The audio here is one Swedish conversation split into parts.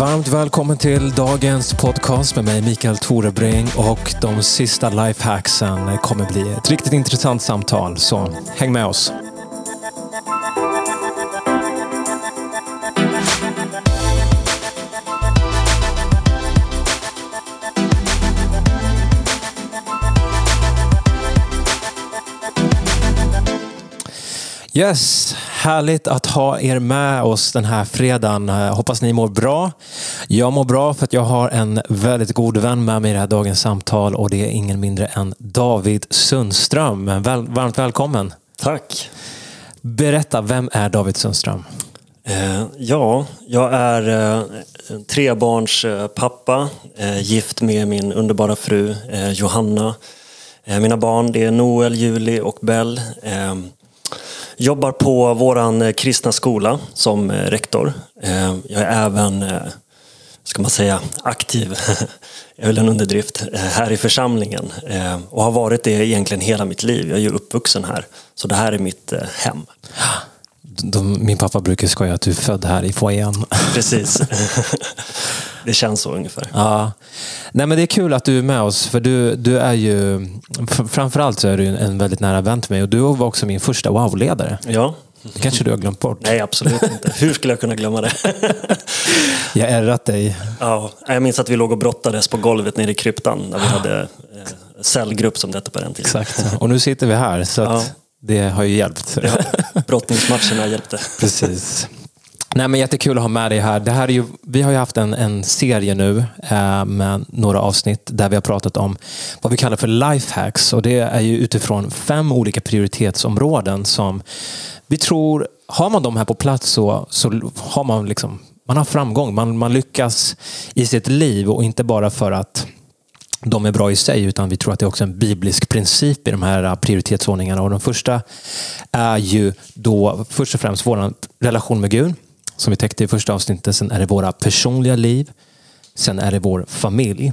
Varmt välkommen till dagens podcast med mig Mikael Torebring och de sista lifehacksen kommer bli ett riktigt intressant samtal, så häng med oss. Yes, härligt att ha er med oss den här fredagen. Eh, hoppas ni mår bra. Jag mår bra för att jag har en väldigt god vän med mig i det här dagens samtal och det är ingen mindre än David Sundström. Väl, varmt välkommen. Tack. Berätta, vem är David Sundström? Eh, ja, jag är eh, trebarns eh, pappa, eh, gift med min underbara fru eh, Johanna. Eh, mina barn det är Noel, Julie och Bell. Jobbar på våran eh, kristna skola som eh, rektor. Eh, jag är även, ska man säga, aktiv, är väl en underdrift, här i församlingen. Och har varit det egentligen hela mitt liv. Jag är ju uppvuxen här. Så det här är mitt hem. De, min pappa brukar skoja att du är född här i foajén. Precis. det känns så ungefär. Ja. Nej, men det är kul att du är med oss, för du, du är ju... Framförallt så är du en väldigt nära vän till mig och du var också min första wow-ledare. Ja. Det kanske du har glömt bort? Nej, absolut inte. Hur skulle jag kunna glömma det? jag har ärrat dig. Ja, jag minns att vi låg och brottades på golvet nere i kryptan när vi hade eh, cellgrupp som det hette på den tiden. Exakt, och nu sitter vi här. Så ja. det har ju hjälpt. Ja, brottningsmatcherna hjälpte. Precis. Nej, men jättekul att ha med dig här. Det här är ju, vi har ju haft en, en serie nu eh, med några avsnitt där vi har pratat om vad vi kallar för lifehacks. Och det är ju utifrån fem olika prioritetsområden som vi tror, har man dem här på plats så, så har man, liksom, man har framgång. Man, man lyckas i sitt liv och inte bara för att de är bra i sig, utan vi tror att det är också en biblisk princip i de här eh, prioritetsordningarna. Och den första är ju då först och främst vår relation med Gud som vi täckte i första avsnittet. Sen är det våra personliga liv. Sen är det vår familj.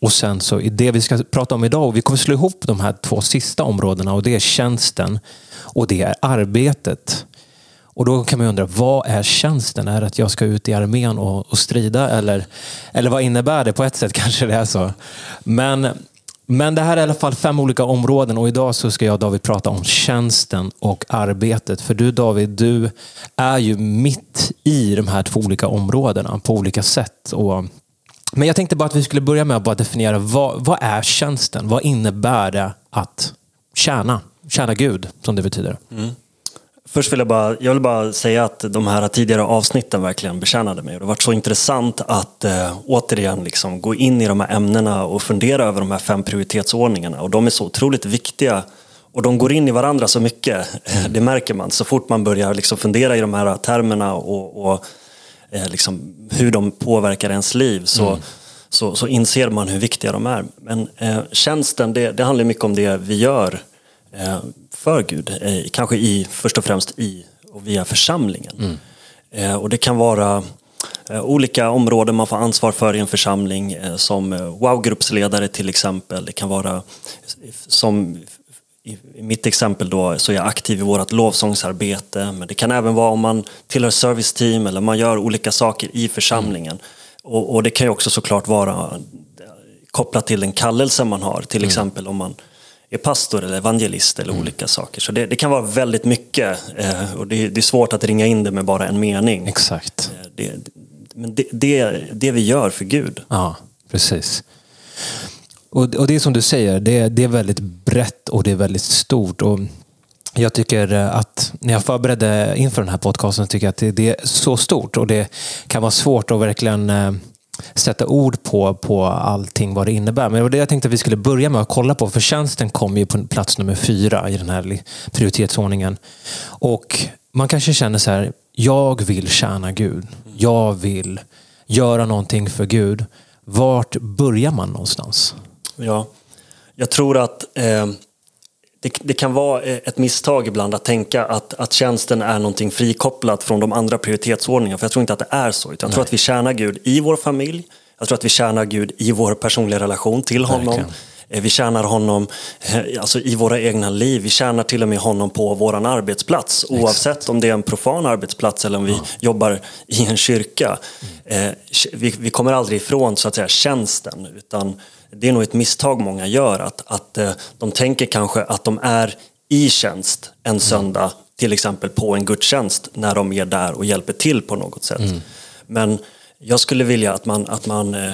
Och sen så är det vi ska prata om idag, och vi kommer slå ihop de här två sista områdena och det är tjänsten och det är arbetet. Och då kan man undra, vad är tjänsten? Är det att jag ska ut i armén och, och strida? Eller, eller vad innebär det? På ett sätt kanske det är så. Men men det här är i alla fall fem olika områden och idag så ska jag och David prata om tjänsten och arbetet. För du David, du är ju mitt i de här två olika områdena på olika sätt. Och, men jag tänkte bara att vi skulle börja med att bara definiera vad, vad är tjänsten? Vad innebär det att tjäna? Tjäna Gud, som det betyder. Mm. Först vill jag bara, jag vill bara säga att de här tidigare avsnitten verkligen betjänade mig. Det har varit så intressant att äh, återigen liksom gå in i de här ämnena och fundera över de här fem prioritetsordningarna. Och de är så otroligt viktiga och de går in i varandra så mycket. Det märker man så fort man börjar liksom fundera i de här termerna och, och eh, liksom hur de påverkar ens liv. Så, mm. så, så, inser man hur viktiga de är. Men eh, tjänsten, det, det handlar mycket om det vi gör eh, för Gud. Eh, kanske i, först och främst i och via församlingen. Mm. Eh, och det kan vara eh, olika områden man får ansvar för i en församling. Som wow-gruppsledare till exempel. Det kan vara som i mitt exempel då så är jag aktiv i vårt lovsångsarbete. Men det kan även vara om man tillhör serviceteam eller man gör olika saker i församlingen. Mm. Och, och, det kan ju också såklart vara kopplat till den kallelse man har. Till mm. exempel om man är pastor eller evangelist eller mm. olika saker. Så det, det, kan vara väldigt mycket eh, och det, det, är svårt att ringa in det med bara en mening. Exakt. Eh, det, men det, det, det vi gör för Gud. Ja, precis. Och, och det är som du säger, det, det är väldigt brett och det är väldigt stort. Och jag tycker att när jag förberedde inför den här podcasten tycker jag att det, det är så stort och det kan vara svårt att verkligen eh, sätta ord på, på allting vad det innebär. Men det var det jag tänkte att vi skulle börja med att kolla på. För tjänsten kom ju på plats nummer fyra i den här prioritetsordningen. Och man kanske känner så här, jag vill tjäna Gud. Jag vill göra någonting för Gud. Vart börjar man någonstans? Ja, jag tror att eh, det, det, kan vara eh, ett misstag ibland att tänka att, att tjänsten är någonting frikopplat från de andra prioritetsordningarna. För jag tror inte att det är så. Utan jag tror att vi tjänar Gud i vår familj. Jag tror att vi tjänar Gud i vår personliga relation till honom. Eh, Vi tjänar honom eh, alltså, i våra egna liv. Vi tjänar till och med honom på vår arbetsplats. Oavsett om det är en profan arbetsplats eller om vi jobbar i en kyrka. Eh, Vi, vi kommer aldrig ifrån så att säga, tjänsten. Utan det är nog ett misstag många gör. Att, att eh, de tänker kanske att de är i tjänst en söndag. Till exempel på en gudstjänst när de är där och hjälper till på något sätt. Men jag skulle vilja att man, att man eh,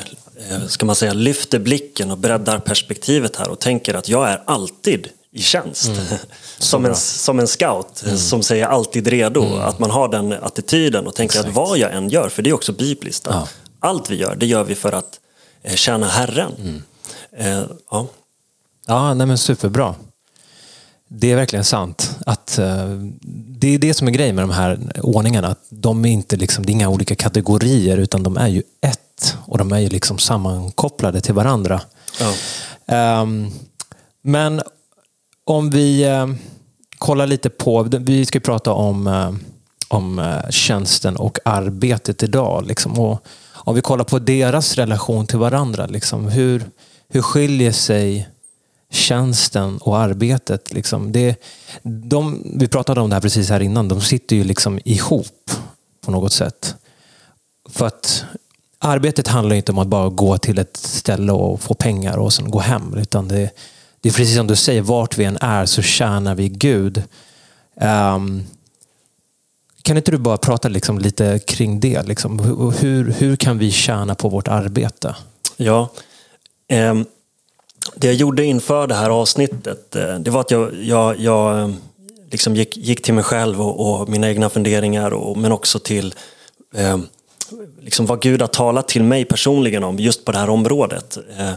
eh, ska man säga, lyfter blicken och breddar perspektivet här och tänker att jag är alltid i tjänst. som, en, som en scout eh, som säger alltid redo. Att man har den attityden och tänker att vad jag än gör, för det är också bibliskt. Ja. Allt vi gör, det gör vi för att tjäna Herren. Eh, ja. Ja, nej men superbra. Det är verkligen sant. Att, eh, det är det som är grejen med de här ordningarna. Att de är inte liksom, det är inga olika kategorier utan de är ju ett. Och de är ju liksom sammankopplade till varandra. Ja. Ehm, men om vi eh, kollar lite på, vi ska prata om, eh, om eh, tjänsten och arbetet idag. Liksom, och om vi kollar på deras relation till varandra, liksom, hur, hur skiljer sig tjänsten och arbetet? Liksom? Det, de, vi pratade om det här precis här innan, de sitter ju liksom ihop på något sätt. För att arbetet handlar inte om att bara gå till ett ställe och få pengar och sen gå hem. Utan det, det är precis som du säger, vart vi än är så tjänar vi Gud. Um, kan inte du bara prata liksom lite kring det? Liksom? Hur, hur, kan vi tjäna på vårt arbete? Ja. eh, det jag gjorde inför det här avsnittet, eh, det var att jag, jag, jag eh, liksom gick, gick till mig själv och, och mina egna funderingar, och, men också till eh, liksom vad Gud har talat till mig personligen om just på det här området. Eh,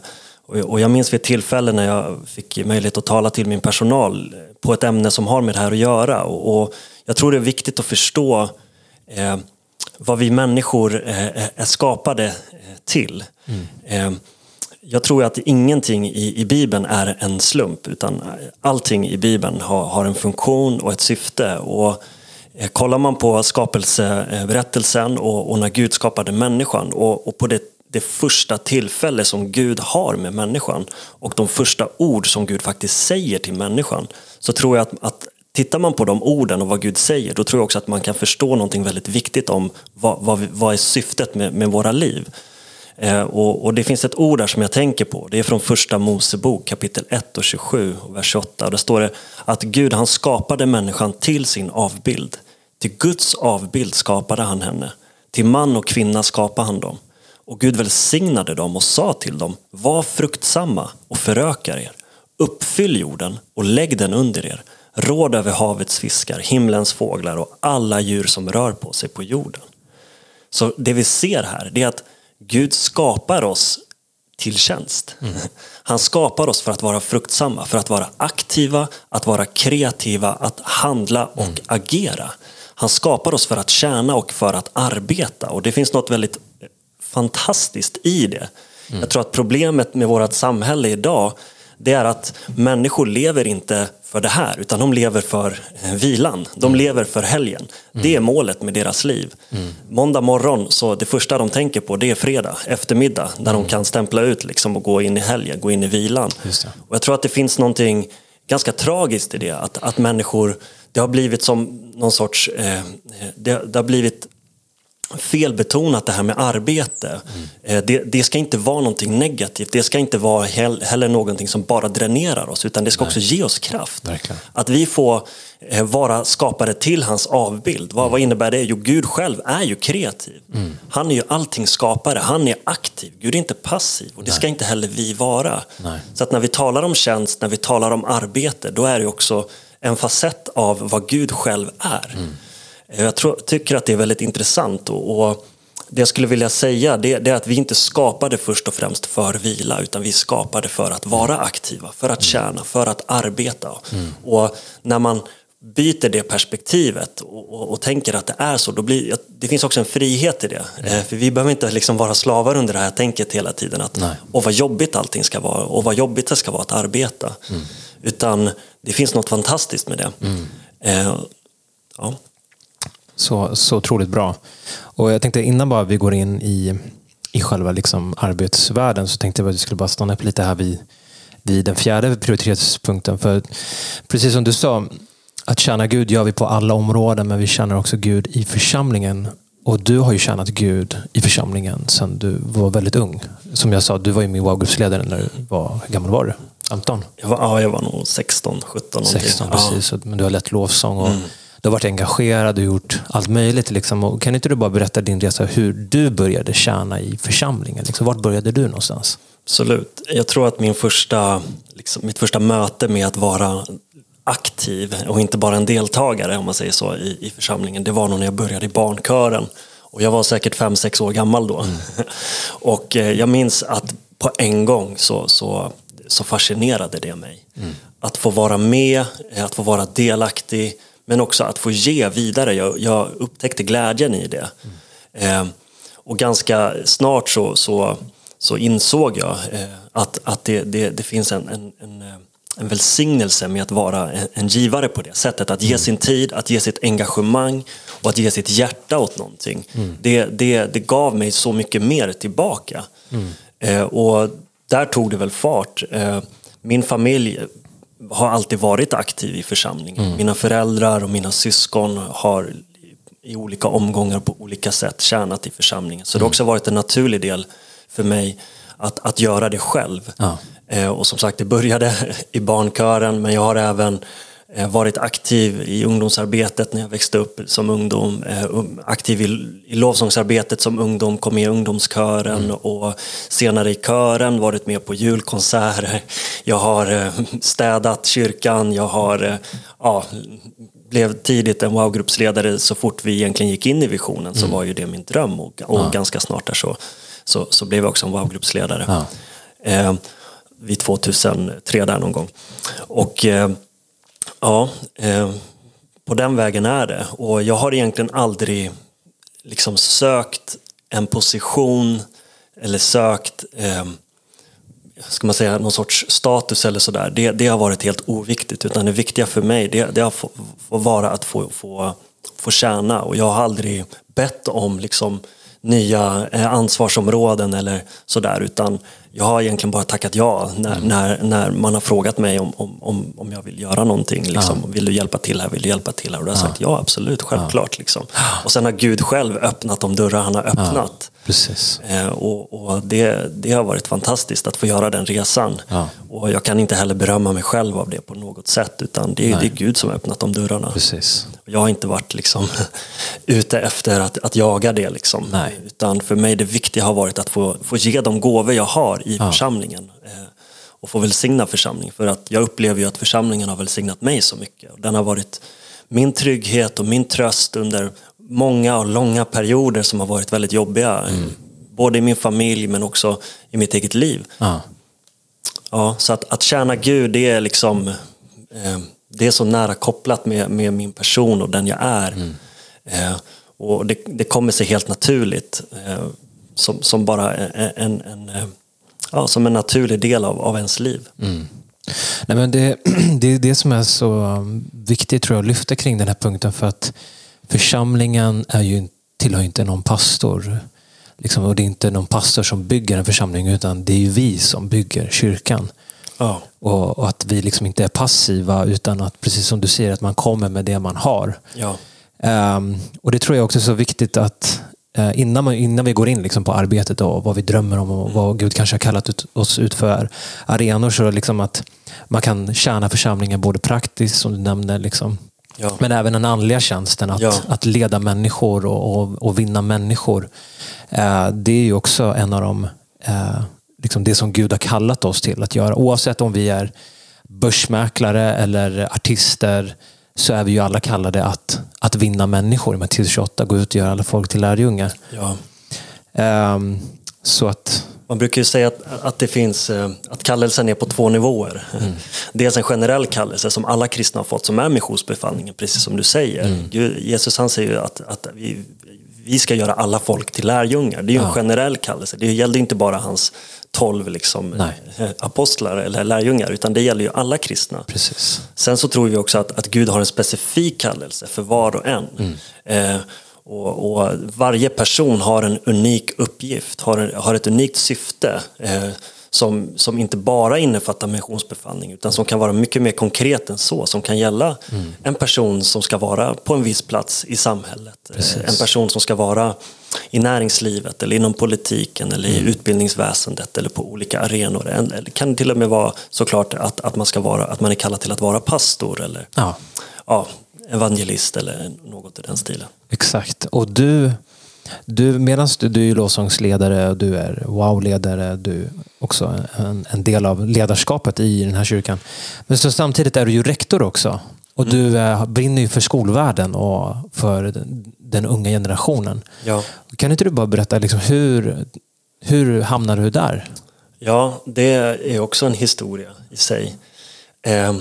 och, jag minns vid ett tillfälle när jag fick möjlighet att tala till min personal på ett ämne som har med det här att göra. Och, och jag tror det är viktigt att förstå eh, vad vi människor eh, är skapade eh, till. Eh, jag tror att ingenting i, i Bibeln är en slump utan allting i Bibeln har, har en funktion och ett syfte. Och eh, Kollar man på skapelseberättelsen och, och när Gud skapade människan och, och på det, det första tillfälle som Gud har med människan och de första ord som Gud faktiskt säger till människan så tror jag att, att Tittar man på de orden och vad Gud säger, då tror jag också att man kan förstå någonting väldigt viktigt om vad, vad, vi- vad är syftet med, med våra liv. Eh, och, och det finns ett ord där som jag tänker på. Det är från första Mosebok kapitel 1 och 27 och vers 28. Där står det att Gud han skapade människan till sin avbild. Till Guds avbild skapade han henne. Till man och kvinna skapade han dem. Och Gud välsignade dem och sa till dem, var fruktsamma och föröka er. Uppfyll jorden och lägg den under er. Råd över havets fiskar, himlens fåglar och alla djur som rör på sig på jorden. Så det vi ser här det är att Gud skapar oss till tjänst. Han skapar oss för att vara fruktsamma, för att vara aktiva, att vara kreativa, att handla och agera. Han skapar oss för att tjäna och för att arbeta och det finns något väldigt fantastiskt i det. Jag tror att problemet med vårt samhälle idag det är att människor lever inte för det här utan de lever för eh, vilan. De lever för helgen. Det är målet med deras liv. Måndag morgon, så det första de tänker på det är fredag eftermiddag där de kan stämpla ut liksom och gå in i helgen, gå in i vilan. Och jag tror att det finns någonting ganska tragiskt i det. Att, att människor, det har blivit som någon sorts, eh, det, det har blivit felbetonat det här med arbete. Eh, Det, det ska inte vara någonting negativt. Det ska inte vara hell- heller någonting som bara dränerar oss. Utan det ska också ge oss kraft. Verkligen. Att vi får eh, vara skapade till hans avbild. Vad, vad innebär det? Jo, Gud själv är ju kreativ. Han är ju allting skapare. Han är aktiv. Gud är inte passiv. Och det ska inte heller vi vara. Nej. Så att när vi talar om tjänst, när vi talar om arbete, då är det också en facett av vad Gud själv är. Eh, Jag tror, tycker att det är väldigt intressant. Och, och det jag skulle vilja säga det, det är att vi inte skapade först och främst för vila utan vi skapade för att vara aktiva, för att tjäna, för att arbeta. Och när man byter det perspektivet och, och, och tänker att det är så, då blir, det finns också en frihet i det. Eh, För vi behöver inte liksom vara slavar under det här tänket hela tiden. Att, Nej. och vad jobbigt allting ska vara och vad jobbigt det ska vara att arbeta. Utan det finns något fantastiskt med det. Eh, ja. Så, så otroligt bra. Och jag tänkte innan bara vi går in i, i själva liksom arbetsvärlden så tänkte jag att vi skulle bara stanna upp lite här vid vid den fjärde prioritetspunkten. För precis som du sa, att tjäna Gud gör vi på alla områden, men vi tjänar också Gud i församlingen. Och du har ju tjänat Gud i församlingen sedan du var väldigt ung. Som jag sa, du var ju min wow-gruppsledare när du var, hur gammal var du? 15? Jag var, ja, jag var nog 16, 17 någonting. 16, precis. Ja. Men du har lett lovsång och mm. Du har varit engagerad och gjort allt möjligt. Liksom. Och kan inte du bara berätta din resa, hur du började tjäna i församlingen? Liksom, vart började du någonstans? Absolut. Jag tror att min första, liksom, mitt första möte med att vara aktiv och inte bara en deltagare om man säger så i, i församlingen. Det var nog när jag började i barnkören. Och jag var säkert fem sex år gammal då. Mm. och eh, jag minns att på en gång så, så, så fascinerade det mig. Mm. Att få vara med, att få vara delaktig men också att få ge vidare. Jag, jag upptäckte glädjen i det. Mm. Eh, och ganska snart så, så, så insåg jag eh, att, att det, det, det finns en, en, en eh, en välsignelse med att vara en givare på det sättet. Att ge mm. sin tid, att ge sitt engagemang och att ge sitt hjärta åt någonting. Mm. Det, det, det gav mig så mycket mer tillbaka. Mm. Eh, och där tog det väl fart. Eh, min familj har alltid varit aktiv i församlingen. Mm. Mina föräldrar och mina syskon har i olika omgångar på olika sätt tjänat i församlingen. Så det har mm. också varit en naturlig del för mig att, att göra det själv. Ja. Eh, och som sagt, det började i barnkören men jag har även varit aktiv i ungdomsarbetet när jag växte upp som ungdom. Eh, um, aktiv i, i lovsångsarbetet som ungdom, kom med i ungdomskören mm. och senare i kören varit med på julkonserter. Jag har städat kyrkan, jag har ja, blev tidigt en wow-gruppsledare så fort vi egentligen gick in i visionen så mm. var ju det min dröm och, och ja. ganska snart där så, så, så blev jag också en wow-gruppsledare. Ja. Eh, vid 2003 där någon gång. Och eh, ja, eh, på den vägen är det. Och jag har egentligen aldrig liksom sökt en position eller sökt eh, ska man säga, någon sorts status eller sådär. Det, det har varit helt oviktigt. Utan det viktiga för mig det, det har fått vara att få, få, få tjäna. Och jag har aldrig bett om liksom, nya eh, ansvarsområden eller sådär. Utan jag har egentligen bara tackat ja när, mm. när, när man har frågat mig om, om, om jag vill göra någonting. Liksom. Ja. Vill du hjälpa till här? Vill du hjälpa till här? Och då har jag ja. sagt ja, absolut, självklart. Liksom. Och sen har Gud själv öppnat de dörrar han har öppnat. Precis. Eh, och, och det, det har varit fantastiskt att få göra den resan. Och jag kan inte heller berömma mig själv av det på något sätt. Utan det, är, det är Gud som har öppnat de dörrarna. Precis. Jag har inte varit liksom, ute efter att, att jaga det. Liksom. Nej. Utan för mig det viktiga har varit att få, få ge de gåvor jag har i ja. församlingen eh, och få välsigna församlingen. För att jag upplever ju att församlingen har välsignat mig så mycket. Den har varit min trygghet och min tröst under många och långa perioder som har varit väldigt jobbiga. Mm. Både i min familj men också i mitt eget liv. Ja. Ja, så att, att tjäna Gud det är liksom eh, det är så nära kopplat med, med min person och den jag är. Mm. Eh, och det, det, kommer sig helt naturligt. Eh, som, som bara en, en, en, eh, ja, som en naturlig del av, av ens liv. Mm. Nej, men det, det är det som är så viktigt tror jag att lyfta kring den här punkten för att församlingen är ju, tillhör inte någon pastor. Liksom, och det är inte någon pastor som bygger en församling utan det är ju vi som bygger kyrkan. Ja. Och, och, att vi liksom inte är passiva utan att precis som du säger att man kommer med det man har. Ja. Um, och det tror jag också är så viktigt att uh, innan, man, innan vi går in liksom på arbetet och vad vi drömmer om och vad Gud kanske har kallat ut, oss ut för arenor så liksom att man kan tjäna församlingen både praktiskt som du nämnde liksom, Ja. Men även den andliga tjänsten, att, ja. att leda människor och, och, och vinna människor. Eh, det är ju också en av de, eh, liksom det som Gud har kallat oss till att göra. Oavsett om vi är börsmäklare eller artister så är vi ju alla kallade att, att vinna människor. Matteus 28, gå ut och göra alla folk till lärjungar. Ja. Um, så att... Man brukar ju säga att, att, det finns, eh, att kallelsen är på två nivåer. Mm. Dels en generell kallelse som alla kristna har fått, som är missionsbefallningen, precis som du säger. Mm. Jesus han säger att, att vi, vi ska göra alla folk till lärjungar. Det är ju ja. en generell kallelse. Det gällde inte bara hans tolv liksom, eh, apostlar eller lärjungar, utan det gäller ju alla kristna. Precis. Sen så tror vi också att, att Gud har en specifik kallelse för var och en. Mm. Eh, och, och, varje person har en unik uppgift, har, har ett unikt syfte. Eh, som, som inte bara innefattar missionsbefallning utan som kan vara mycket mer konkret än så. Som kan gälla mm. en person som ska vara på en viss plats i samhället. Precis. En person som ska vara i näringslivet eller inom politiken eller i mm. utbildningsväsendet eller på olika arenor. Det kan till och med vara såklart att, att, man, ska vara, att man är kallad till att vara pastor eller ja. Ja, evangelist eller något i den stilen. Exakt. Och du, du medan du, du är lovsångsledare och du är wow-ledare, du är också en, en, del av ledarskapet i den här kyrkan. Men så samtidigt är du ju rektor också. Och mm. du eh, brinner ju för skolvärlden och för den unga generationen. Ja. Kan inte du bara berätta liksom hur, hur hamnade du där? Ja, det är också en historia i sig. Eh,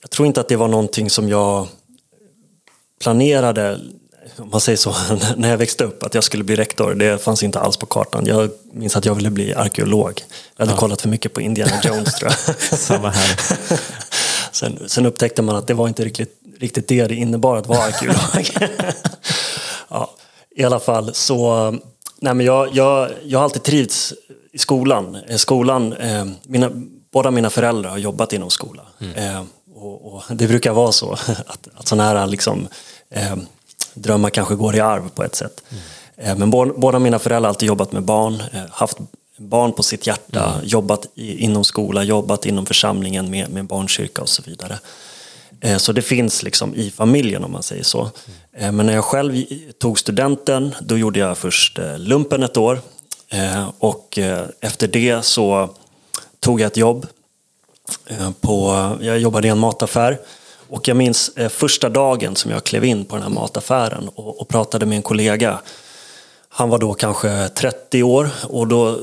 jag tror inte att det var någonting som jag planerade, om man säger så, när jag växte upp, att jag skulle bli rektor. Det fanns inte alls på kartan. Jag minns att jag ville bli arkeolog. Jag hade ja. kollat för mycket på Indiana Jones tror jag. Samma här. Sen, sen, upptäckte man att det var inte riktigt, riktigt det det innebar att vara arkeolog. ja, I alla fall så, nej men jag, jag, jag har alltid trivts i skolan. Eh, skolan eh, mina, båda mina föräldrar har jobbat inom skolan. Mm. Eh, och, och, det brukar vara så att, att sådana här liksom, eh, drömmar kanske går i arv på ett sätt. Mm. Eh, men båda, båda mina föräldrar har alltid jobbat med barn, eh, haft barn på sitt hjärta, mm. jobbat i, inom skola, jobbat inom församlingen med, med barnkyrka och så vidare. Eh, så det finns liksom i familjen om man säger så. Mm. Men när jag själv tog studenten, då gjorde jag först eh, lumpen ett år. Och efter det så tog jag ett jobb. På, jag jobbade i en mataffär. Och jag minns första dagen som jag klev in på den här mataffären och, och pratade med en kollega han var då kanske 30 år och då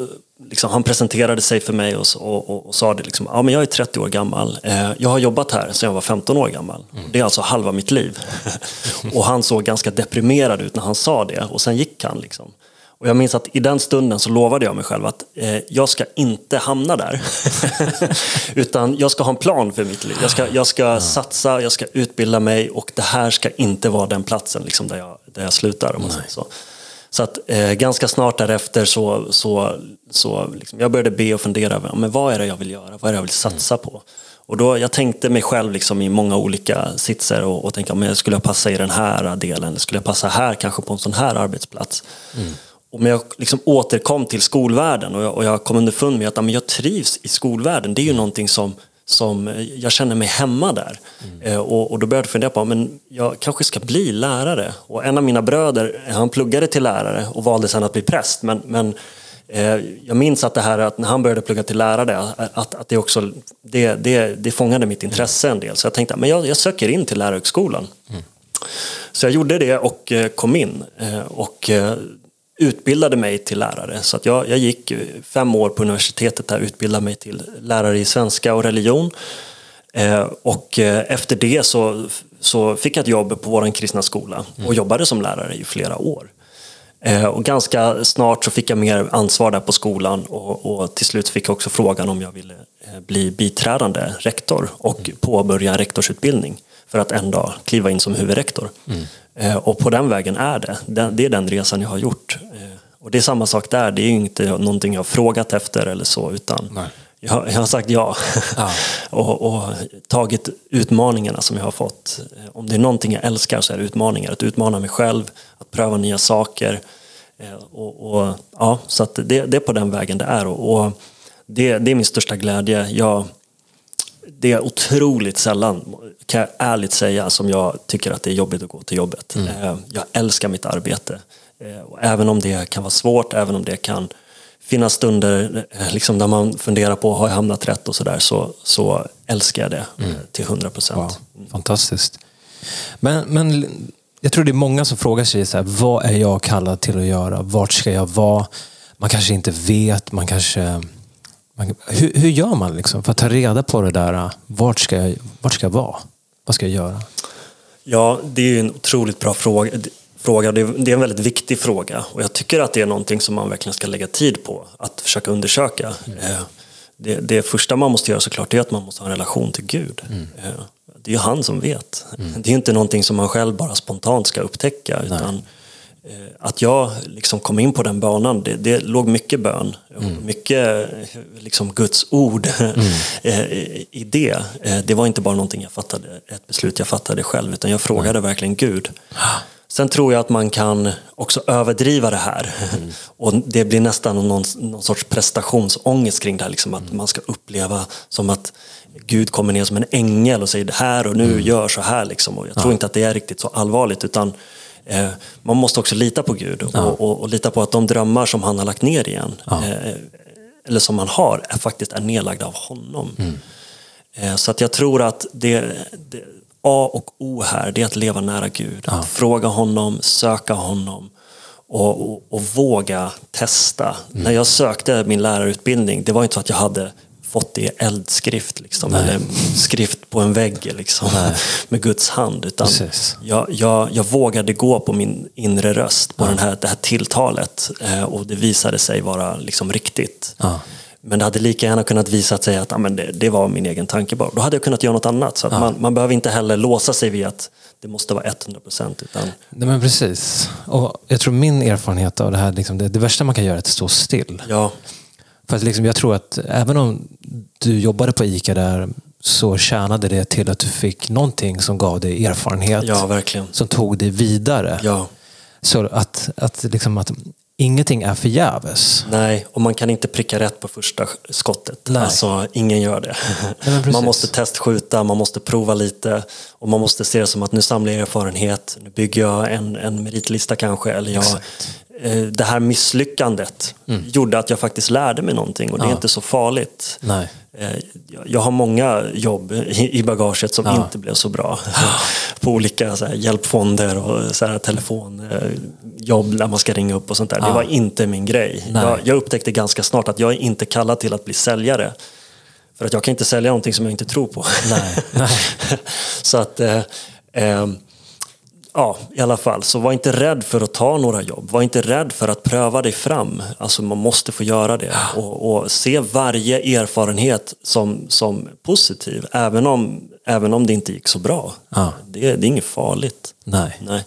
liksom, han presenterade sig för mig och, och, och sa det liksom, ja men jag är 30 år gammal. Eh, jag har jobbat här sedan jag var 15 år gammal. Mm. Det är alltså halva mitt liv. och han såg ganska deprimerad ut när han sa det och sen gick han. Liksom. Och jag minns att i den stunden så lovade jag mig själv att eh, jag ska inte hamna där. Utan jag ska ha en plan för mitt liv. Jag ska, jag ska ja. satsa, jag ska utbilda mig och det här ska inte vara den platsen liksom, där, jag, där jag slutar. Om man säger så. Så att eh, ganska snart därefter så, så, så liksom, jag började be och fundera över men vad är det jag vill göra, vad är det jag vill satsa på? Och då, jag tänkte mig själv liksom i många olika sitser och, och tänkte, men skulle jag passa i den här delen? Skulle jag passa här, kanske på en sån här arbetsplats? Mm. Och men jag liksom återkom till skolvärlden och jag, och jag kom underfund med att men jag trivs i skolvärlden. Det är ju någonting som som jag känner mig hemma där. Mm. Eh, och, och, då började jag fundera på men jag kanske ska bli lärare. Och en av mina bröder han pluggade till lärare och valde sen att bli präst. Men, men eh, jag minns att det här att när han började plugga till lärare, att, att det också det, det, det fångade mitt intresse en del. Så jag tänkte men jag, jag söker in till lärarhögskolan. Mm. Så jag gjorde det och eh, kom in. Eh, och utbildade mig till lärare. Så att jag, jag gick fem år på universitetet där och utbildade mig till lärare i svenska och religion. Eh, och eh, efter det så, så fick jag ett jobb på vår kristna skola och mm. jobbade som lärare i flera år. Eh, och ganska snart så fick jag mer ansvar där på skolan och, och till slut fick jag också frågan om jag ville bli biträdande rektor och påbörja en rektorsutbildning för att en dag kliva in som huvudrektor. Mm. Eh, och på den vägen är det. Det är den resan jag har gjort. Eh, och det är samma sak där, det är inte någonting jag har frågat efter eller så, utan jag, jag, har sagt ja. ja. och, och, tagit utmaningarna som jag har fått. Eh, om det är någonting jag älskar så är det utmaningar. Att utmana mig själv, att pröva nya saker. Och, och ja, så det, det, är på den vägen det är. Och, och det, det, är min största glädje. Jag, det är otroligt sällan, kan jag ärligt säga, som jag tycker att det är jobbigt att gå till jobbet. Mm. Eh, jag älskar mitt arbete. Eh, och även om det kan vara svårt, även om det kan finnas stunder eh, liksom, där man funderar på, har jag hamnat rätt och sådär, så, så älskar jag det mm. till hundra procent. Fantastiskt. Men, men jag tror det är många som frågar sig, så här, vad är jag kallad till att göra? Vart ska jag vara? Man kanske inte vet, man kanske hur, hur gör man liksom för att ta reda på det där? Vart ska, jag, vart ska jag vara? Vad ska jag göra? Ja, det är en otroligt bra fråga. fråga. Det är en väldigt viktig fråga och jag tycker att det är någonting som man verkligen ska lägga tid på att försöka undersöka. Mm. Eh, det, det, första man måste göra såklart är att man måste ha en relation till Gud. Mm. Eh, det är ju han som vet. Mm. Det är inte någonting som man själv bara spontant ska upptäcka. Utan att jag liksom kom in på den banan, det, det låg mycket bön. Mm. Mycket liksom Guds ord mm. i det. Det var inte bara någonting jag fattade, ett beslut jag fattade själv, utan jag frågade verkligen Gud. Sen tror jag att man kan också överdriva det här. Mm. Och det blir nästan någon, någon sorts prestationsångest kring det här. Liksom, att mm. man ska uppleva som att Gud kommer ner som en ängel och säger det här och nu mm. gör så här. Liksom. Och jag tror ja. inte att det är riktigt så allvarligt. utan eh, Man måste också lita på Gud och, ja. och, och, och, lita på att de drömmar som han har lagt ner igen, ja. eh, eller som han har, är faktiskt är nedlagda av honom. Mm. Eh, så att jag tror att det, det A och O här, det är att leva nära Gud. Ja. Att fråga honom, söka honom och, och, och våga testa. Mm. När jag sökte min lärarutbildning, det var inte så att jag hade fått det i eldskrift, liksom, eller skrift på en vägg liksom, med Guds hand. Utan jag, jag, jag, vågade gå på min inre röst, på ja. den här, det här tilltalet eh, och det visade sig vara liksom riktigt. Ja. Men det hade lika gärna kunnat visa sig att ah, men det, det, var min egen tanke bara. Då hade jag kunnat göra något annat. Så ja. man, man behöver inte heller låsa sig vid att det måste vara 100 procent. Utan... Nej, men precis. Och jag tror min erfarenhet av det här, liksom, det, det värsta man kan göra är att stå still. Ja. För att liksom, jag tror att även om du jobbade på ICA där så tjänade det till att du fick någonting som gav dig erfarenhet. Ja, verkligen. Som tog dig vidare. Ja. Så att, att, liksom att ingenting är förgäves. Nej, och man kan inte pricka rätt på första skottet. Nej. Alltså, ingen gör det. Nej, man måste testskjuta, man måste prova lite och man måste se det som att nu samlar jag erfarenhet, nu bygger jag en, en meritlista kanske, eller jag, det här misslyckandet mm. gjorde att jag faktiskt lärde mig någonting och det är inte så farligt. Nej. Eh, jag har många jobb i bagaget som ja. inte blev så bra. På olika så här, hjälpfonder och så här, telefonjobb där man ska ringa upp och sånt där. Ja. Det var inte min grej. Jag, jag, upptäckte ganska snart att jag är inte kallad till att bli säljare. För att jag kan inte sälja någonting som jag inte tror på. Nej. Nej. så att eh, eh, ja, i alla fall, så var inte rädd för att ta några jobb. Var inte rädd för att pröva dig fram. Alltså man måste få göra det. Och, och se varje erfarenhet som, som positiv, även om, även om det inte gick så bra. Ja. Det, det är inget farligt. Nej. Nej.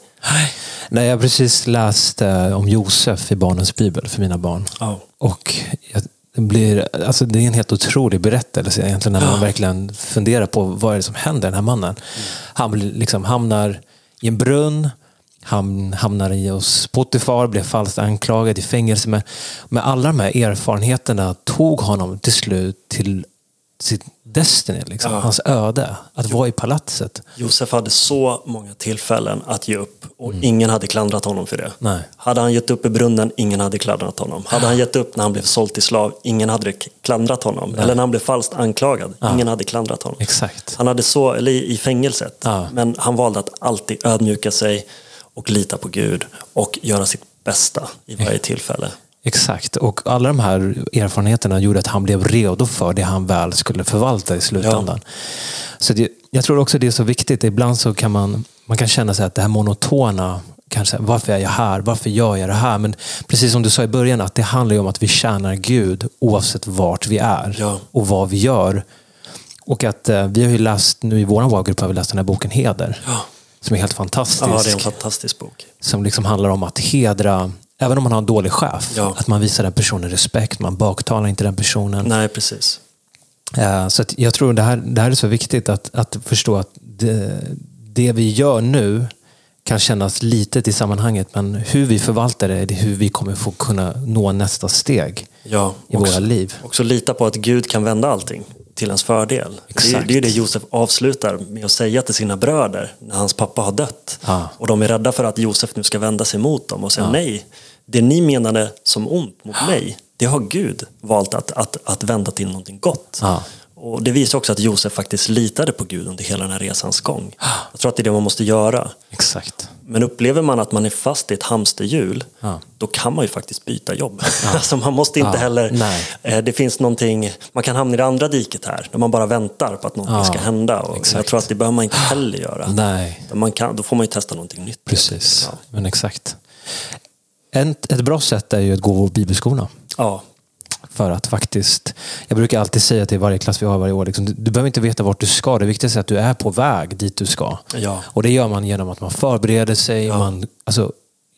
Nej, jag har precis läst eh, om Josef i Barnens bibel för mina barn. Oh. Och jag, det, blir, alltså det är en helt otrolig berättelse egentligen när man verkligen funderar på vad är det som händer den här mannen. Mm. Han liksom hamnar i en brunn. Han hamnar i hos Potifar, blev falskt anklagad i fängelse. Med, med alla de här erfarenheterna tog honom till slut till sitt Destiny, liksom. Ja. hans öde. Att vara i palatset. Josef hade så många tillfällen att ge upp och mm. ingen hade klandrat honom för det. Nej. Hade han gett upp i brunnen, ingen hade klandrat honom. Hade han gett upp när han blev såld till slav, ingen hade klandrat honom. Nej. Eller när han blev falskt anklagad, ja. ingen hade klandrat honom. Exakt. Han hade så, eller i fängelset, ja. men han valde att alltid ödmjuka sig och lita på Gud och göra sitt bästa i varje tillfälle. Exakt, och alla de här erfarenheterna gjorde att han blev redo för det han väl skulle förvalta i slutändan. Ja. Så det, jag tror också det är så viktigt. Ibland så kan man, man kan känna sig att det här monotona, kanske, varför är jag här? Varför gör jag det här? Men precis som du sa i början, att det handlar om att vi tjänar Gud oavsett vart vi är ja. och vad vi gör. Och att eh, vi har ju läst, nu i vår WOW-grupp har vi läst den här boken Heder. Ja. Som är helt fantastisk. Ja, det är en fantastisk bok. Som liksom handlar om att hedra Även om man har en dålig chef. Ja. Att man visar den personen respekt, man baktalar inte den personen. Nej, precis. Uh, så jag tror det här, det här är så viktigt att, att förstå att det, det vi gör nu kan kännas litet i sammanhanget, men hur vi förvaltar det, det är hur vi kommer få kunna nå nästa steg ja, i också, våra liv. Också lita på att Gud kan vända allting till ens fördel. Exakt. Det, är det Josef avslutar med att säga till sina bröder när hans pappa har dött. Ah. Och de är rädda för att Josef nu ska vända sig mot dem och säga ah. nej, det ni menade som ont mot mig, det har Gud valt att, att, att vända till någonting gott. Ja. Och Det visar också att Josef faktiskt litade på Gud under hela den här resans gång. Jag tror att det är det man måste göra. Exakt. Men upplever man att man är fast i ett hamsterhjul, ja. då kan man ju faktiskt byta jobb. Ja. alltså man måste inte heller... Nej. Eh, det finns någonting, man kan hamna i det andra diket här, där man bara väntar på att någonting ska hända. Och jag tror att det behöver man inte heller göra. Nej. Man kan, då får man ju testa någonting nytt. Precis, men exakt. Ett, ett bra sätt är ju att gå bibelskola. Ja. För att faktiskt, jag brukar alltid säga till varje klass vi har varje år, liksom, du, du behöver inte veta vart du ska. Det viktigaste är att du är på väg dit du ska. Ja. Och det gör man genom att man förbereder sig. Ja. Man, alltså,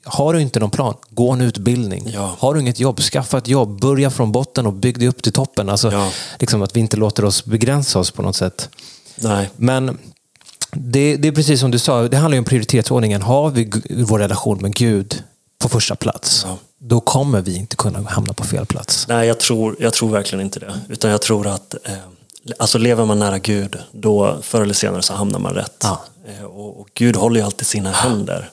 har du inte någon plan, gå en utbildning. Ja. Har du inget jobb, skaffa ett jobb. Börja från botten och bygg dig upp till toppen. Alltså, Ja. liksom att vi inte låter oss begränsa oss på något sätt. Nej. Men det, det är precis som du sa, det handlar ju om prioritetsordningen. Har vi vår relation med Gud på första plats, Ja. då kommer vi inte kunna hamna på fel plats. Nej, jag tror, jag tror verkligen inte det. Utan jag tror att eh, alltså lever man nära Gud, då förr eller senare så hamnar man rätt. Ja. Eh, och, och Gud håller ju alltid sina händer.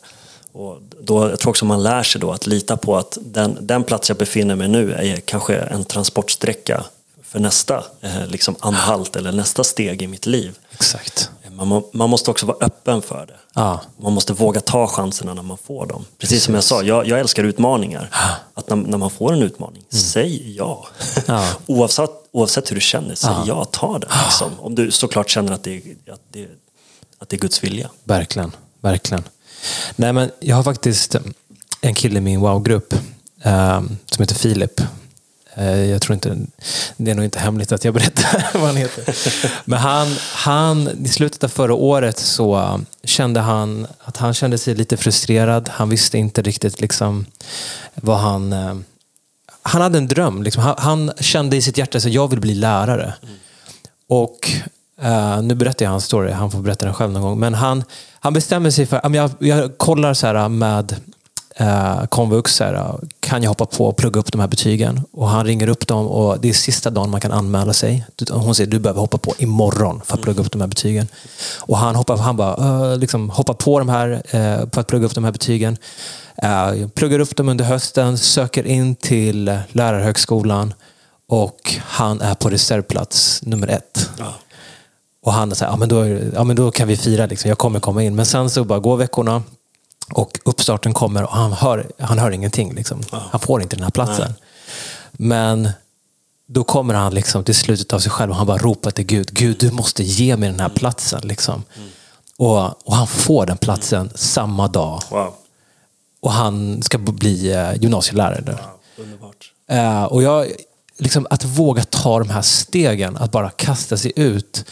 Och då, jag tror också man lär sig då att lita på att den, den plats jag befinner mig nu är kanske en transportsträcka för nästa eh, liksom anhalt eller nästa steg i mitt liv. Exakt. Man, man måste också vara öppen för det. Ja. Man måste våga ta chanserna när man får dem. Precis som jag sa, jag, jag älskar utmaningar. Att när, när man får en utmaning, säg ja. Ja. oavsett, oavsett hur du känner, säg ja, ta den. Liksom. Om du såklart känner att det, är- att, det, att det är Guds vilja. Verkligen, verkligen. Nej, men jag har faktiskt en kille i min wow-grupp eh, som heter Filip. Eh, jag tror inte, det är nog inte hemligt att jag berättar vad han heter. Men han, han, i slutet av förra året så um, kände han att han kände sig lite frustrerad. Han visste inte riktigt liksom vad han... Eh, han hade en dröm. Liksom. Han, han kände i sitt hjärta att jag vill bli lärare. Och eh, nu berättar jag hans story, han får berätta den själv någon gång. Men han, han bestämmer sig för, jag, jag kollar så här eh, med eh, komvux, så här, kan jag hoppa på och plugga upp de här betygen? Och han ringer upp dem och det är sista dagen man kan anmäla sig. Hon säger du behöver hoppa på imorgon för att plugga upp de här betygen. Och han hoppar, han bara, eh, liksom, hoppar på de här eh, för att plugga upp de här betygen. Eh, pluggar upp dem under hösten, söker in till lärarhögskolan och han är på reservplats nummer ett. Ja. Och han säger, ja men då, ja, men då kan vi fira, liksom. jag kommer komma in. Men sen så bara går veckorna och uppstarten kommer och han hör, han hör ingenting. Liksom. Han får inte den här platsen. Men då kommer han liksom till slutet av sig själv och han bara ropar till Gud. Gud, du måste ge mig den här platsen. Liksom. Och, och han får den platsen samma dag. Wow. Och han ska bli eh, gymnasielärare nu. Underbart. Eh, och jag, liksom, att våga ta de här stegen, att bara kasta sig ut.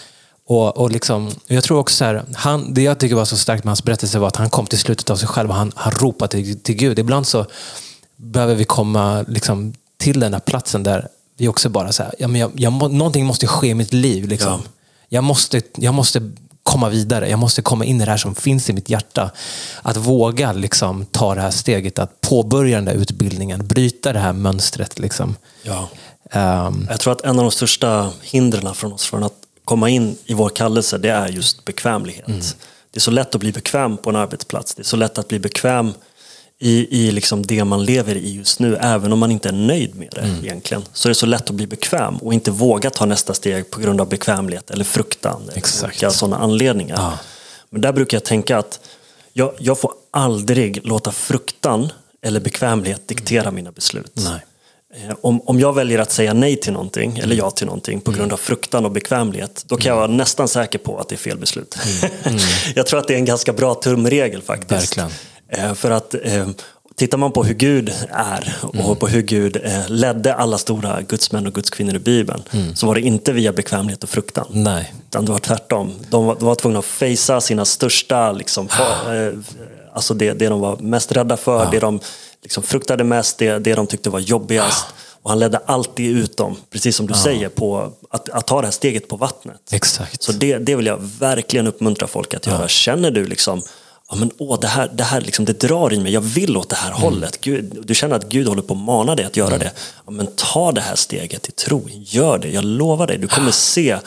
Och, och liksom, jag tror också så här, han, det jag tycker var så starkt med hans berättelse var att han kom till slutet av sig själv och han, han ropade till, till Gud. Ibland så behöver vi komma liksom, till den här platsen där vi också bara säger, ja, men jag, jag, någonting måste ske i mitt liv. Liksom. Ja. Jag, måste, jag måste komma vidare. Jag måste komma in i det här som finns i mitt hjärta. Att våga liksom, ta det här steget, att påbörja den där utbildningen, bryta det här mönstret. Liksom. Ja. Ehm, Jag tror att en av de största hindren från oss från att komma in i vår kallelse, det är just bekvämlighet. Det är så lätt att bli bekväm på en arbetsplats. Det är så lätt att bli bekväm i, i liksom det man lever i just nu, även om man inte är nöjd med det egentligen. Så är det så lätt att bli bekväm och inte våga ta nästa steg på grund av bekvämlighet eller fruktan. Eller Exakt. olika sådana anledningar. Ja. Men där brukar jag tänka att jag, jag får aldrig låta fruktan eller bekvämlighet diktera mina beslut. Nej. Eh, Om, om jag väljer att säga nej till någonting, eller ja till någonting, på grund av fruktan och bekvämlighet, då kan jag vara nästan säker på att det är fel beslut. jag tror att det är en ganska bra tumregel faktiskt. Verkligen. Eh, För att eh, tittar man på hur Gud är och på hur Gud ledde alla stora gudsmän och gudskvinnor i Bibeln, så var det inte via bekvämlighet och fruktan. nej. Utan det var tvärtom. De var, de var tvungna att facea sina största, liksom, fa- eh, alltså det, det de var mest rädda för, det de liksom fruktade mest, det, det de tyckte var jobbigast. Och han ledde alltid ut dem, precis som du säger, på att, att ta det här steget på vattnet. Exakt. Så det, det vill jag verkligen uppmuntra folk att göra. Känner du liksom, ja, men, åh, det här, det, här liksom, det drar i mig, jag vill åt det här Mm. hållet. Gud, du känner att Gud håller på att mana dig att göra det. Ja, men ta det här steget i tro, gör det. Jag lovar dig, du kommer se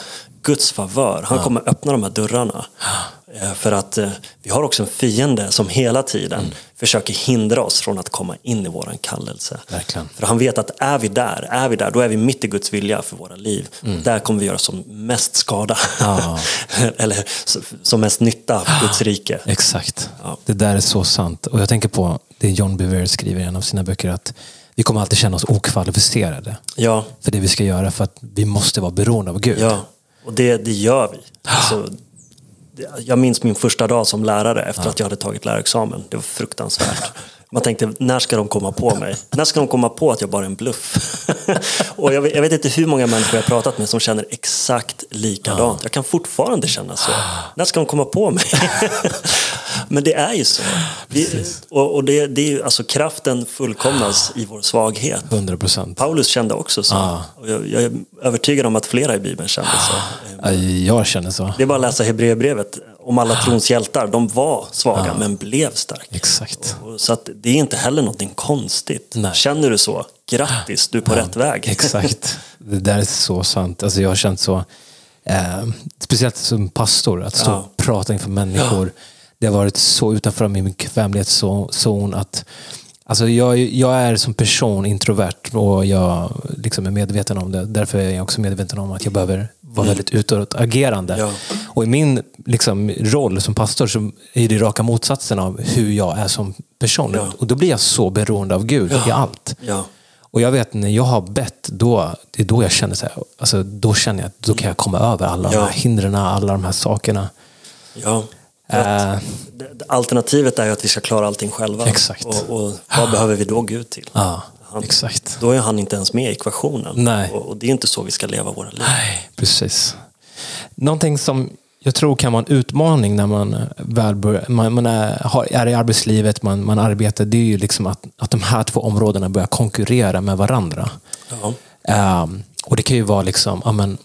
Guds favör. Han kommer öppna de här dörrarna. Eh, För att eh, vi har också en fiende som hela tiden Mm. försöker hindra oss från att komma in i våran kallelse. Verkligen. För han vet att är vi där, är vi där, då är vi mitt i Guds vilja för våra liv. Där kommer vi göra som mest skada. Mm. Ja. Eller som mest nytta för Guds rike. Exakt. Ja. Det där är så sant. Och jag tänker på det John Bevere skriver i en av sina böcker att vi kommer alltid känna oss okvalificerade Ja, för det vi ska göra för att vi måste vara beroende av Gud. ja. Och det, det gör vi. Alltså, jag minns min första dag som lärare efter att jag hade tagit lärarexamen. Det var fruktansvärt. Man tänkte, när ska de komma på mig? När ska de komma på att jag bara är en bluff? och jag vet, jag vet inte hur många människor jag har pratat med som känner exakt likadant. Jag kan fortfarande känna så. När ska de komma på mig? Men det är ju så. Vi, och och det, det är ju, alltså kraften fullkomnas i vår svaghet. 100 procent. Paulus kände också så. Och jag, jag är övertygad om att flera i Bibeln kände så. Jag känner så. Det är bara att läsa Hebreerbrevet om alla trons hjältar. De var svaga men blev starka. Exakt. Så att det är inte heller någonting konstigt. Nej. Känner du så? Grattis, du är på rätt väg. Exakt. Det där är så sant. Alltså jag har känt så, eh, speciellt som pastor, att stå Ja. och prata inför människor. Det har varit så utanför min bekvämlighetszon att Alltså jag, jag är som person introvert och jag liksom är medveten om det. Därför är jag också medveten om att jag behöver vara väldigt utåtagerande. Ja. Och i min liksom, roll som pastor så är det raka motsatsen av hur jag är som person. Ja. Och då blir jag så beroende av Gud i allt. Ja. Och jag vet när jag har bett, då, det är då jag känner så här, alltså då känner jag att då kan jag komma över alla de Ja. här hindren, alla de här sakerna. Ja. Det- Alternativet är ju att vi ska klara allting själva. Exakt. Och, och vad behöver vi då Gud till? ja, Han- exakt. Då är han inte ens med i ekvationen. Nej. Och, och det är inte så vi ska leva våra liv. Nej, precis. Någonting som jag tror kan vara en utmaning när man väl börjar, man, man är, har, är i arbetslivet, man, man arbetar, det är ju liksom att, att de här två områdena börjar konkurrera med varandra. Ja. Ehm, och det kan ju vara liksom, ja, men,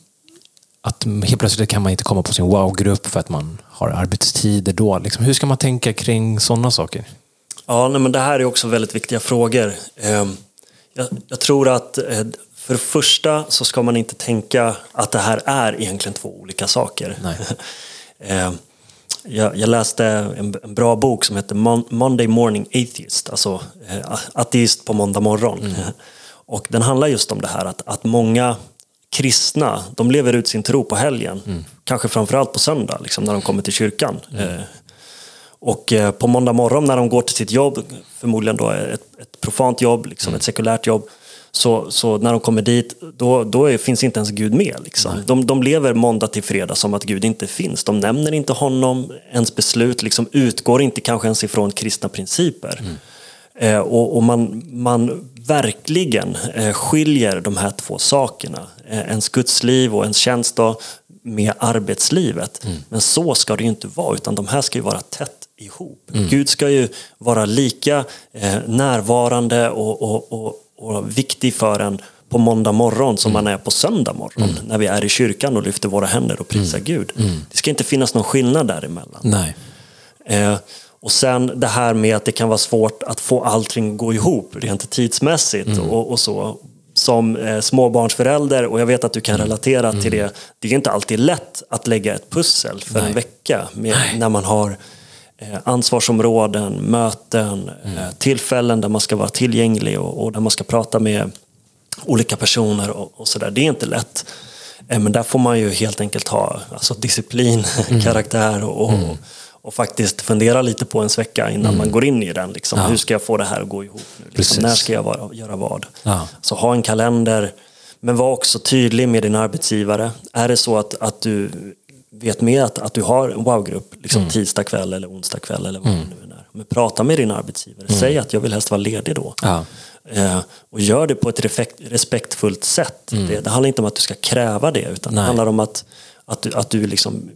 att helt plötsligt kan man inte komma på sin wow-grupp för att man har arbetstider då. Liksom, hur ska man tänka kring sådana saker? Ja, nej, men det här är också väldigt viktiga frågor. Ehm, Jag, jag tror att eh, för det första så ska man inte tänka att det här är egentligen två olika saker. Ehm, Jag, jag läste en, en bra bok som heter Mon- Monday Morning Atheist, alltså eh, ateist på måndag morgon. Och den handlar just om det här att, att många kristna, de lever ut sin tro på helgen. Kanske framförallt på söndag, liksom, när de kommer till kyrkan. Eh, och eh, på måndag morgon när de går till sitt jobb, förmodligen då ett, ett profant jobb, liksom ett sekulärt jobb, så, så när de kommer dit, då, då är, finns inte ens Gud med. Liksom. De, de lever måndag till fredag som att Gud inte finns. De nämner inte honom, ens beslut liksom utgår inte kanske ens ifrån kristna principer. Eh, och och man, man verkligen eh, skiljer de här två sakerna, eh, ens gudsliv och ens tjänst då, med arbetslivet. Men så ska det ju inte vara, utan de här ska ju vara tätt ihop. Gud ska ju vara lika eh, närvarande och, och, och, och viktig för en på måndag morgon som man är på söndag morgon när vi är i kyrkan och lyfter våra händer och prisar Gud. Det ska inte finnas någon skillnad däremellan. Nej. Eh, och sen det här med att det kan vara svårt att få allting att gå ihop rent tidsmässigt och, och så. Som eh, småbarnsförälder, och jag vet att du kan relatera till det, det är inte alltid lätt att lägga ett pussel för en vecka med, när man har ansvarsområden, möten, eh, tillfällen där man ska vara tillgänglig och, och där man ska prata med olika personer och, och sådär. Det är inte lätt. Eh, Men där får man ju helt enkelt ha alltså, disciplin, karaktär och, och, och faktiskt fundera lite på en vecka innan man går in i den. Liksom. Hur ska jag få det här att gå ihop? Nu? Liksom, när ska jag vara, göra vad? Ja. Så ha en kalender, men var också tydlig med din arbetsgivare. Är det så att, att du vet med att, att du har en wow-grupp liksom tisdag kväll eller onsdag kväll eller vad det nu är. Men prata med din arbetsgivare. Säg att jag vill helst vara ledig då. Ja. Eh, och gör det på ett refekt, respektfullt sätt. Det, det handlar inte om att du ska kräva det utan det Nej. handlar om att, att du, att du liksom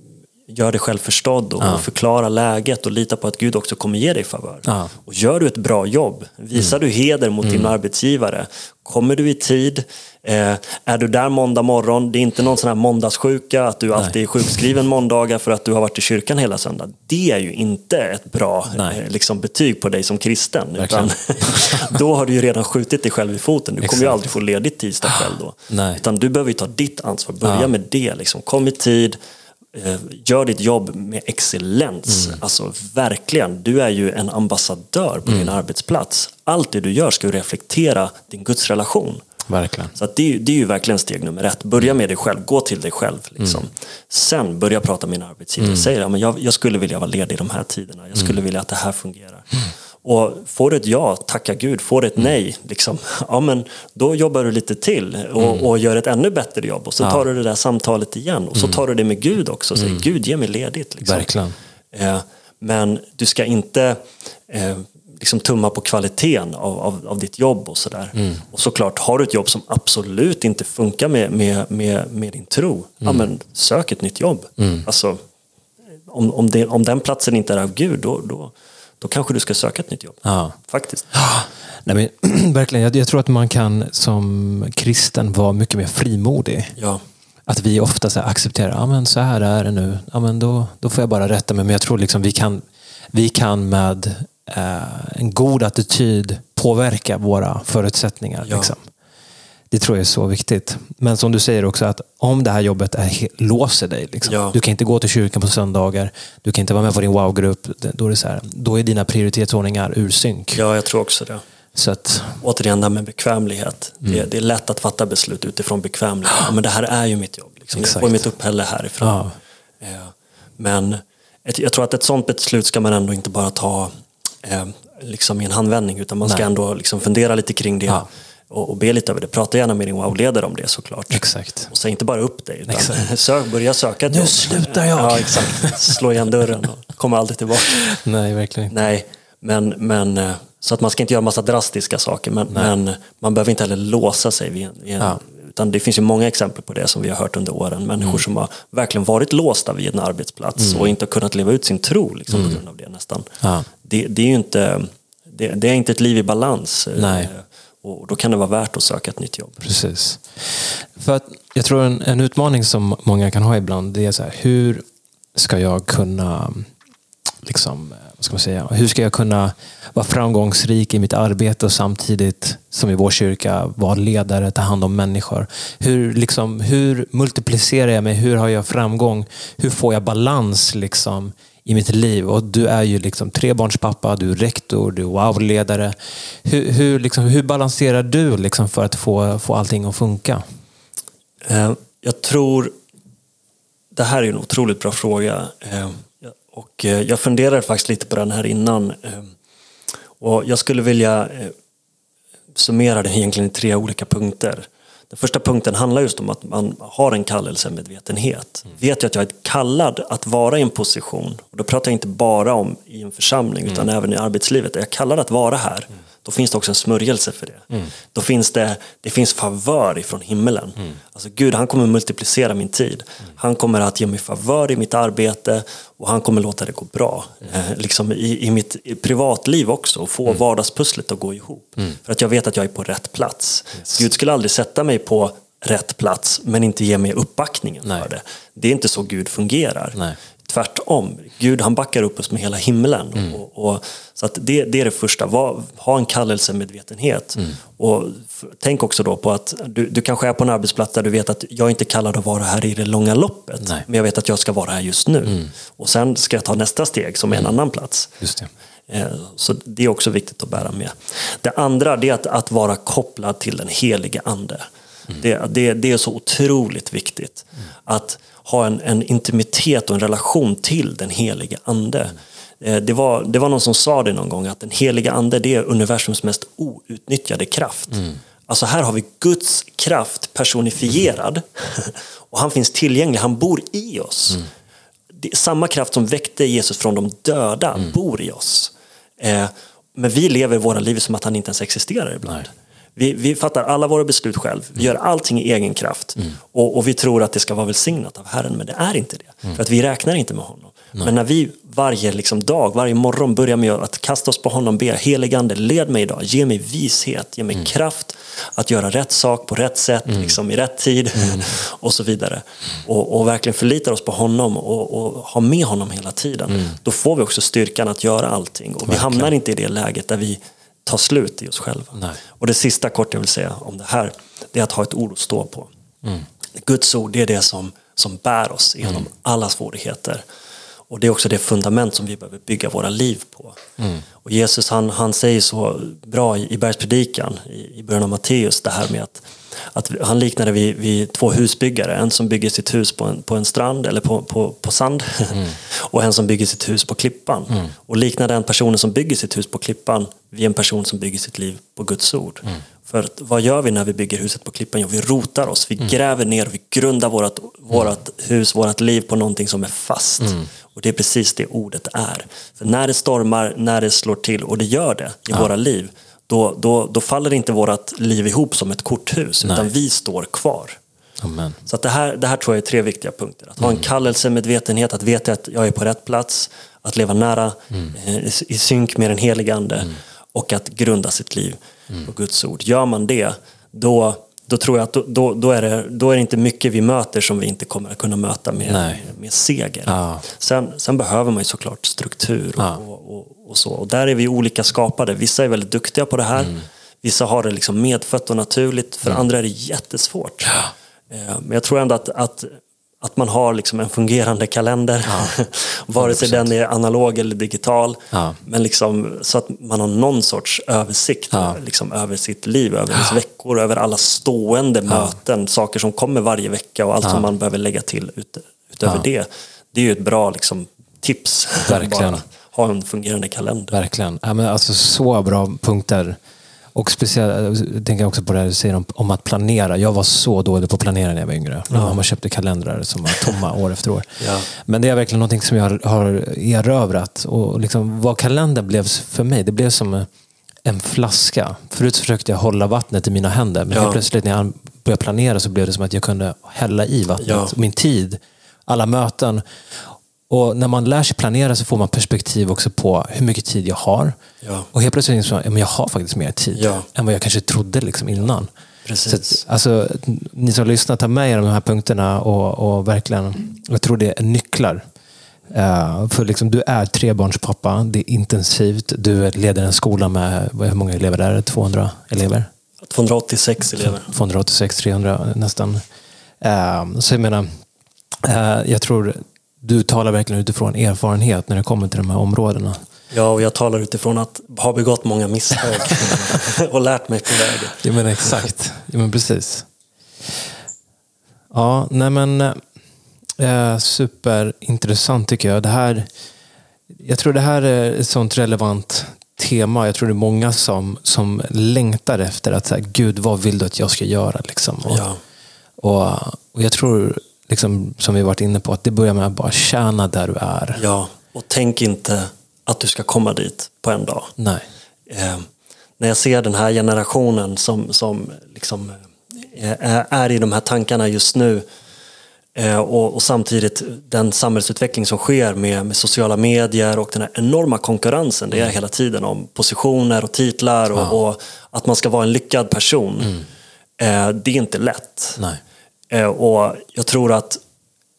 gör dig själv förstådd och, och förklarar läget och litar på att Gud också kommer ge dig favör. Ja. Och gör du ett bra jobb, visar du heder mot din arbetsgivare, kommer du i tid, eh, är du där måndag morgon, det är inte någon sån här måndagssjuka, att du alltid är sjukskriven måndagar för att du har varit i kyrkan hela söndagen. Det är ju inte ett bra Nej. eh, liksom, betyg på dig som kristen. Utan, då har du ju redan skjutit dig själv i foten. Du kommer ju Exakt. aldrig få ledigt tisdag kväll då. Nej. Utan du behöver ju ta ditt ansvar. Börja Ja. med det. Liksom. Kom i tid. Eh, Gör ditt jobb med excellens. Mm. Alltså verkligen, du är ju en ambassadör på din arbetsplats. Allt det du gör ska reflektera din gudsrelation. Verkligen. Så det, det är ju verkligen steg nummer ett. Börja med dig själv, gå till dig själv. Liksom. Mm. Sen börja prata med din arbetsgivare. Säg att jag, jag skulle vilja vara ledig de här tiderna. Jag skulle Mm. vilja att det här fungerar. Och får du ett ja, tacka Gud. Får du ett Mm. nej, liksom, ja, men då jobbar du lite till och, Mm. och gör ett ännu bättre jobb. Och så tar du det där samtalet igen. Och så tar du det med Gud också. Säg Gud, ge mig ledigt. Liksom. Mm. Verkligen. Eh, men du ska inte eh, liksom tumma på kvaliteten av, av, av ditt jobb och sådär. Mm. Och såklart, har du ett jobb som absolut inte funkar med, med, med, med din tro, ja men sök ett nytt jobb. Mm. Alltså, om, om, det, om den platsen inte är av Gud, då, då, då kanske du ska söka ett nytt jobb. Ja. Faktiskt. Nej, men, verkligen, jag, jag tror att man kan som kristen vara mycket mer frimodig. Ja. Att vi ofta så accepterar, ja men så här är det nu, ja men då, då får jag bara rätta mig. Men jag tror liksom vi kan, vi kan med eh, en god attityd påverka våra förutsättningar. Ja. Liksom. Det tror jag är så viktigt. Men som du säger också, att om det här jobbet är, låser dig. Liksom. Ja. Du kan inte gå till kyrkan på söndagar, du kan inte vara med på din wow-grupp. Då är, det så här, då är dina prioritetsordningar ur synk. ja, jag tror också det. Så att, Återigen det här med bekvämlighet. Mm. Det, det är lätt att fatta beslut utifrån bekvämlighet. Ja, men det här är ju mitt jobb. Liksom. Jag får mitt uppehälle härifrån. Ja. Eh, Men jag tror att ett sånt beslut ska man ändå inte bara ta eh, liksom i en handvändning utan man ska Nej. ändå liksom fundera lite kring det Ja. Och, och be lite över det. Prata gärna med din wow-ledare om det såklart. exakt. Och säg inte bara upp dig utan Exakt. sök, börja söka ett Nu jobb. slutar jag. Ja, exakt. Slå igen dörren och kommer aldrig tillbaka. Nej, verkligen inte. Nej, men, men eh, så att man ska inte göra massa drastiska saker men, men man behöver inte heller låsa sig vid en, vid en Ja. utan det finns ju många exempel på det som vi har hört under åren. Människor Mm. som har verkligen varit låsta vid en arbetsplats och inte har kunnat leva ut sin tro liksom, på grund av det nästan. Mm. Ja. Det, det är inte, det, det är inte ett liv i balans. eh, Nej. Och då kan det vara värt att söka ett nytt jobb. Precis. För att jag tror en, en utmaning som många kan ha ibland, det är så här, hur ska jag kunna liksom, vad ska man säga, hur ska jag kunna vara framgångsrik i mitt arbete och samtidigt, som i vår kyrka, vara ledare, ta hand om människor. Hur, liksom, hur multiplicerar jag mig? Hur har jag framgång? Hur får jag balans liksom, i mitt liv? Och du är ju liksom trebarnspappa, du är rektor, du är wow-ledare. Hur, hur, liksom, hur balanserar du liksom, för att få, få allting att funka? Eh, jag tror, det här är en otroligt bra fråga. Eh, och eh, jag funderade faktiskt lite på den här innan. Och jag skulle vilja summera den egentligen i tre olika punkter. Den första punkten handlar just om att man har en kallelsemedvetenhet. Vet jag att jag är kallad att vara i en position, och då pratar jag inte bara om i en församling utan även i arbetslivet. Är jag kallad att vara här, då finns det också en smörjelse för det. Då finns det, det finns favör ifrån himmelen. Alltså Gud, han kommer multiplicera min tid. Han kommer att ge mig favör i mitt arbete och han kommer låta det gå bra. Eh, liksom i, I mitt i privatliv också, och få vardagspusslet att gå ihop. För att jag vet att jag är på rätt plats. Gud skulle aldrig sätta mig på rätt plats men inte ge mig uppbackningen Nej. för det. Det är inte så Gud fungerar. Nej. Tvärtom, Gud han backar upp oss med hela himlen. Och, och, så att det, det är det första, Var, ha en kallelsemedvetenhet. Och f- tänk också då på att du, du kanske är på en arbetsplats där du vet att jag inte kallad att vara här i det långa loppet. Nej. Men jag vet att jag ska vara här just nu. Och sen ska jag ta nästa steg som är en annan plats. Just det. Eh, Så det är också viktigt att bära med. Det andra det är att, att vara kopplad till den helige ande. Det, det, det är så otroligt viktigt. Att ha en, en intimitet och en relation till den helige ande. Eh, Det var, det var någon som sa det någon gång att den heliga ande det är universums mest outnyttjade kraft. Alltså här har vi Guds kraft personifierad och han finns tillgänglig, han bor i oss är samma kraft som väckte Jesus från de döda bor i oss. Eh, men vi lever våra liv som att han inte ens existerar ibland. Vi, vi fattar alla våra beslut själv. Vi gör allting i egen kraft. Och, och vi tror att det ska vara välsignat av Herren, men det är inte det. För att vi räknar inte med honom. Men när vi varje liksom, dag, varje morgon börjar med att kasta oss på honom, be heligande, led mig idag, ge mig vishet, ge mig kraft att göra rätt sak på rätt sätt, liksom, i rätt tid och så vidare. Och, och verkligen förlitar oss på honom och, och ha med honom hela tiden. Då får vi också styrkan att göra allting. Och vi hamnar inte i det läget där vi tar slut i oss själva. Nej. Och det sista kort jag vill säga om det här, det är att ha ett ord att stå på. Guds ord, det är det som, som bär oss genom alla svårigheter. Och det är också det fundament som vi behöver bygga våra liv på. Och Jesus han, han säger så bra i, i bergspredikan i, i början av Matteus det här med att, att han liknade vid, vid två husbyggare. En som bygger sitt hus på en, på en strand eller på, på, på sand och en som bygger sitt hus på klippan. Och liknade den personen som bygger sitt hus på klippan vid en person som bygger sitt liv på Guds ord. För att, vad gör vi när vi bygger huset på klippan? Jo, vi rotar oss, vi gräver ner, vi grundar vårt, vårt hus, vårt liv på någonting som är fast. Och det är precis det ordet är. För när det stormar, när det slår till, och det gör det i våra liv, då, då, då faller inte vårt liv ihop som ett korthus, utan vi står kvar. Amen. Så att det, här, det här tror jag är tre viktiga punkter. Att ha en kallelsemedvetenhet, att veta att jag är på rätt plats, att leva nära, eh, i, synk med den helige Ande och att grunda sitt liv på Guds ord. Gör man det, då, då tror jag att då, då, då, är det, då är det inte mycket vi möter som vi inte kommer att kunna möta med, Nej. med seger. Ja. Sen, sen behöver man ju såklart struktur och, Ja. och, och, och så. Och där är vi olika skapade. Vissa är väldigt duktiga på det här. Mm. Vissa har det liksom medfött och naturligt. För andra är det jättesvårt. Eh, Men jag tror ändå att, att, att man har liksom en fungerande kalender. Vare sig den är analog eller digital. Ja. Men liksom, så att man har någon sorts översikt Ja. liksom, över sitt liv, över ens veckor, över alla stående möten, saker som kommer varje vecka och allt som man behöver lägga till ut, utöver Ja. det. Det är ju ett bra liksom, tips. Verkligen. Ha en fungerande kalender. Verkligen. Ja, men alltså, så bra punkter. Och speciellt, jag tänker också på det här du säger om, om att planera. Jag var så dålig på att planera när jag var yngre. Min mamma köpte kalendrar som var tomma år efter år. Ja. Men det är verkligen någonting som jag har, erövrat. Och liksom, vad kalendern blev för mig, det blev som en flaska. Förut försökte jag hålla vattnet i mina händer. Men Ja. plötsligt när jag började planera så blev det som att jag kunde hälla i vattnet. Ja. Min tid, alla möten. Och när man lär sig planera så får man perspektiv också på hur mycket tid jag har. Ja. Och helt plötsligt insåg jag att jag har faktiskt mer tid Ja. än vad jag kanske trodde liksom innan. Precis. Så att, alltså, ni som lyssnar, ta med er de här punkterna och, och verkligen, jag tror det är nycklar. Eh, för liksom, du är trebarnspappa, det är intensivt, du leder en skola med, hur många elever är det? 200 elever? 286 elever. 286, 300 nästan. Eh, så jag menar, eh, jag tror du talar verkligen utifrån erfarenhet när det kommer till de här områdena. Ja, och jag talar utifrån att ha begått många misstag och lärt mig på vägen. Ja men exakt. Ja men precis. Ja, nej men eh, superintressant tycker jag. Det här, jag tror det här är ett sånt relevant tema. Jag tror det är många som, som längtar efter att säga, Gud, vad vill du att jag ska göra? Liksom. Och, Ja. och, och jag tror, liksom, som vi varit inne på, att det börjar med att bara tjäna där du är. Ja, och tänk inte att du ska komma dit på en dag. Nej. Eh, när jag ser den här generationen som, som liksom, eh, är- i de här tankarna just nu eh, och, och samtidigt den samhällsutveckling som sker med, med sociala medier och den här enorma konkurrensen det är hela tiden om positioner och titlar och, och att man ska vara en lyckad person. Eh, det är inte lätt. Nej. Eh, och jag tror att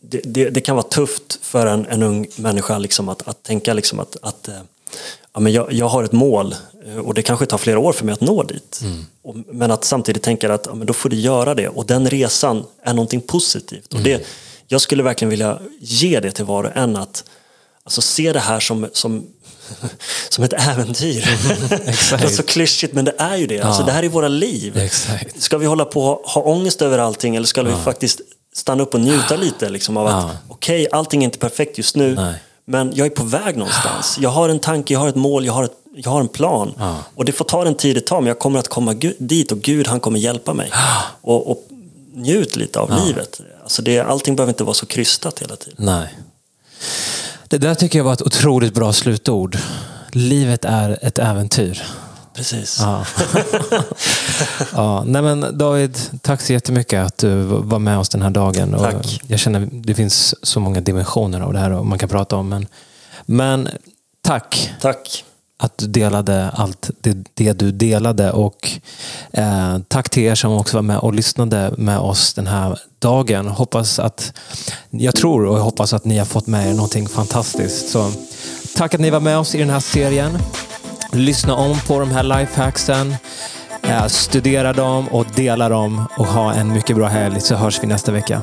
det, det, det kan vara tufft för en, en ung människa liksom att, att tänka liksom att, att eh, ja, men jag, jag har ett mål eh, och det kanske tar flera år för mig att nå dit. Och, men att samtidigt tänka att ja, men då får du göra det och den resan är någonting positivt. Och det, jag skulle verkligen vilja ge det till var och en att alltså, se det här som, som, som ett äventyr. Exakt. det är så klyschigt men det är ju det. Alltså, det här är våra liv. Exakt. Ska vi hålla på och ha ångest över allting eller ska vi faktiskt stanna upp och njuta lite liksom, av att Ja. okej, allting är inte perfekt just nu Nej. men jag är på väg någonstans. Jag har en tanke, jag har ett mål, jag har, ett, jag har en plan. Ja. Och det får ta den tid det tar men jag kommer att komma dit och Gud han kommer hjälpa mig. Och, och njut lite av livet. Alltså det, allting behöver inte vara så krystat hela tiden. Nej. Det där tycker jag var ett otroligt bra slutord. Livet är ett äventyr. Precis. Ja. ja, nej men David, tack så jättemycket att du var med oss den här dagen. Och Tack. Jag känner det finns så många dimensioner av det här och man kan prata om. Men, men tack Tack att du delade allt det, det du delade. Och eh, tack till er som också var med och lyssnade med oss den här dagen. Hoppas att, jag tror och jag hoppas att ni har fått med er någonting fantastiskt. Så, tack att ni var med oss i den här serien. Lyssna om på de här lifehacksen. Eh, studera dem och dela dem och ha en mycket bra helg så hörs vi nästa vecka.